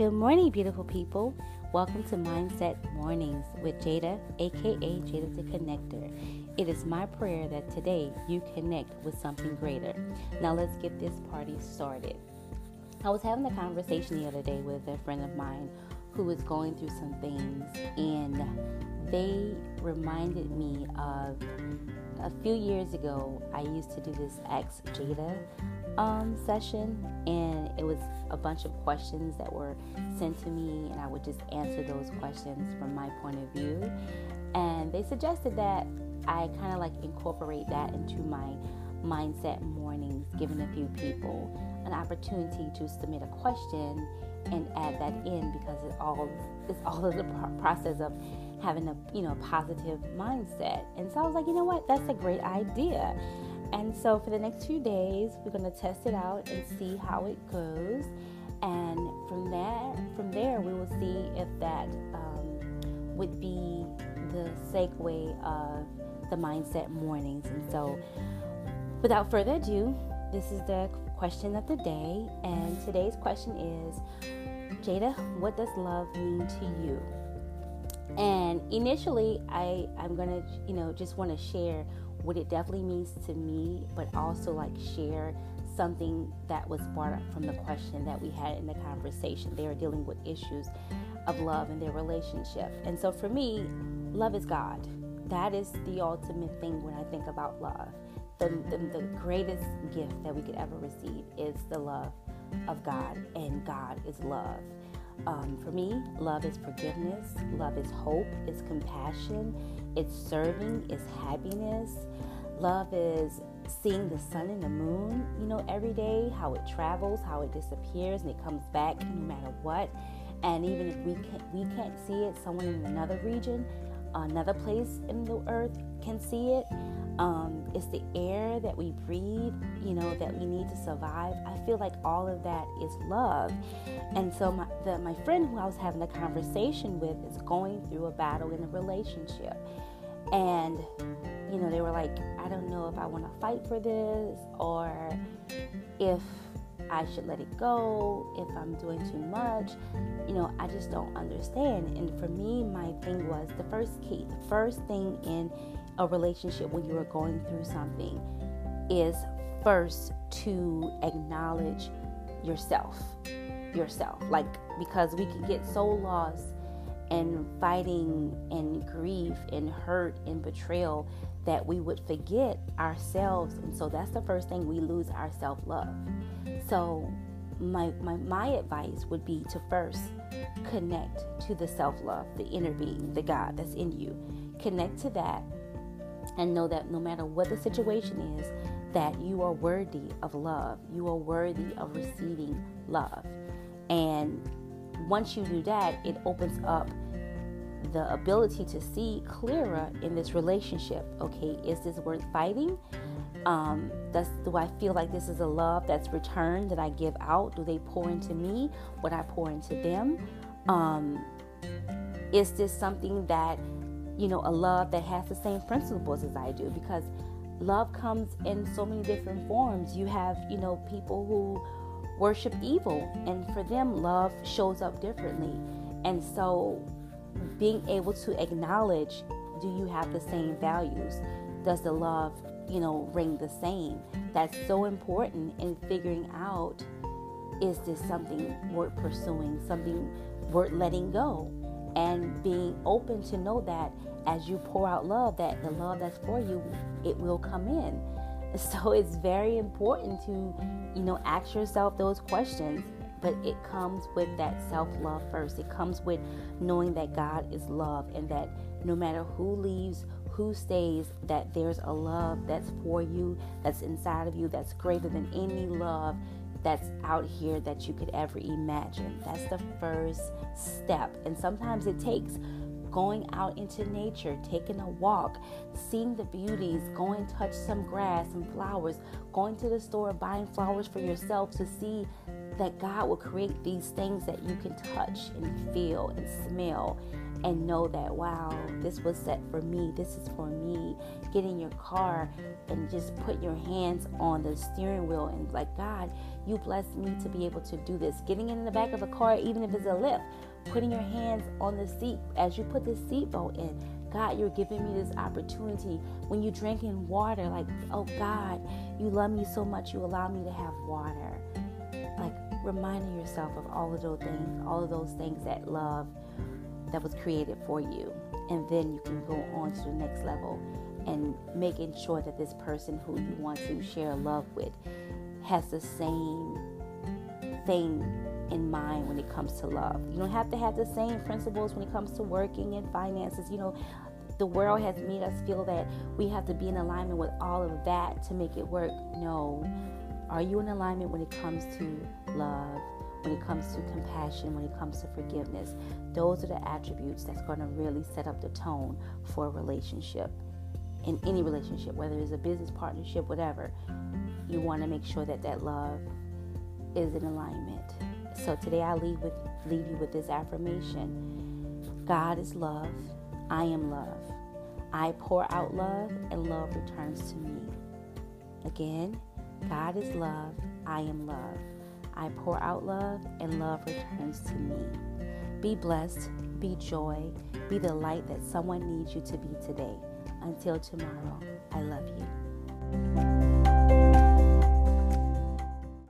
Good morning, beautiful people. Welcome to Mindset Mornings with Jada, aka Jada the Connector. It is my prayer that today you connect with something greater. Now, let's get this party started. I was having a conversation the other day with a friend of mine who was going through some things, and they reminded me of a few years ago. I used to do this Ask Jada um, session, and it was a bunch of questions that were sent to me, and I would just answer those questions from my point of view. And they suggested that I kind of like incorporate that into my mindset mornings, giving a few people an opportunity to submit a question and add that in because it all it's all of the process of having a you know positive mindset. And so I was like, you know what, that's a great idea. And so for the next few days, we're going to test it out and see how it goes. And from that, from there, we will see if that um, would be the segue of the mindset mornings. And so, without further ado, this is the question of the day. And today's question is, Jada, what does love mean to you? And initially, I I'm gonna you know just want to share what it definitely means to me, but also like share something that was brought up from the question that we had in the conversation. They are dealing with issues of love in their relationship. And so for me, love is God. That is the ultimate thing when I think about love. The, the, the greatest gift that we could ever receive is the love of God, and God is love. Um, for me, love is forgiveness, love is hope, it's compassion, it's serving, it's happiness. Love is seeing the sun and the moon, you know, every day, how it travels, how it disappears, and it comes back no matter what. And even if we can't, we can't see it, someone in another region, another place in the earth can see it. Um, it's the air that we breathe, you know, that we need to survive. I feel like all of that is love. And so my, the, my friend who I was having a conversation with is going through a battle in a relationship. And, you know, they were like, I don't know if I want to fight for this or if I should let it go, if I'm doing too much. You know, I just don't understand. And for me, my thing was the first key, the first thing in a relationship when you are going through something is first to acknowledge yourself. Yourself. Like, because we can get so lost and fighting and grief and hurt and betrayal that we would forget ourselves. And so that's the first thing we lose our self love. So, my, my, my advice would be to first connect to the self love, the inner being, the God that's in you. Connect to that and know that no matter what the situation is, that you are worthy of love. You are worthy of receiving love. And once you do that, it opens up the ability to see clearer in this relationship. Okay, is this worth fighting? Um, does do I feel like this is a love that's returned that I give out? Do they pour into me what I pour into them? Um, is this something that you know a love that has the same principles as I do? Because love comes in so many different forms. You have you know people who worship evil, and for them, love shows up differently. And so, being able to acknowledge do you have the same values? Does the love, you know, ring the same? That's so important in figuring out is this something worth pursuing, something worth letting go? And being open to know that as you pour out love, that the love that's for you, it will come in. So it's very important to, you know, ask yourself those questions. But it comes with that self love first. It comes with knowing that God is love and that no matter who leaves, who stays, that there's a love that's for you, that's inside of you, that's greater than any love that's out here that you could ever imagine. That's the first step. And sometimes it takes going out into nature, taking a walk, seeing the beauties, going touch some grass and flowers, going to the store, buying flowers for yourself to see that God will create these things that you can touch and feel and smell and know that, wow, this was set for me. This is for me. Get in your car and just put your hands on the steering wheel and, like, God, you blessed me to be able to do this. Getting in the back of a car, even if it's a Lyft, putting your hands on the seat as you put the seatbelt in. God, you're giving me this opportunity. When you're drinking water, like, oh God, you love me so much, you allow me to have water. Like, reminding yourself of all of those things, all of those things that love that was created for you. And then you can go on to the next level and making sure that this person who you want to share love with has the same thing in mind when it comes to love. You don't have to have the same principles when it comes to working and finances. You know, the world has made us feel that we have to be in alignment with all of that to make it work. No. Are you in alignment when it comes to love? When it comes to compassion, when it comes to forgiveness, those are the attributes that's going to really set up the tone for a relationship. In any relationship, whether it's a business partnership, whatever, you want to make sure that that love is in alignment. So today I leave with leave you with this affirmation. God is love. I am love. I pour out love and love returns to me. Again, God is love. I am love. I pour out love and love returns to me. Be blessed, be joy, be the light that someone needs you to be today. Until tomorrow, I love you.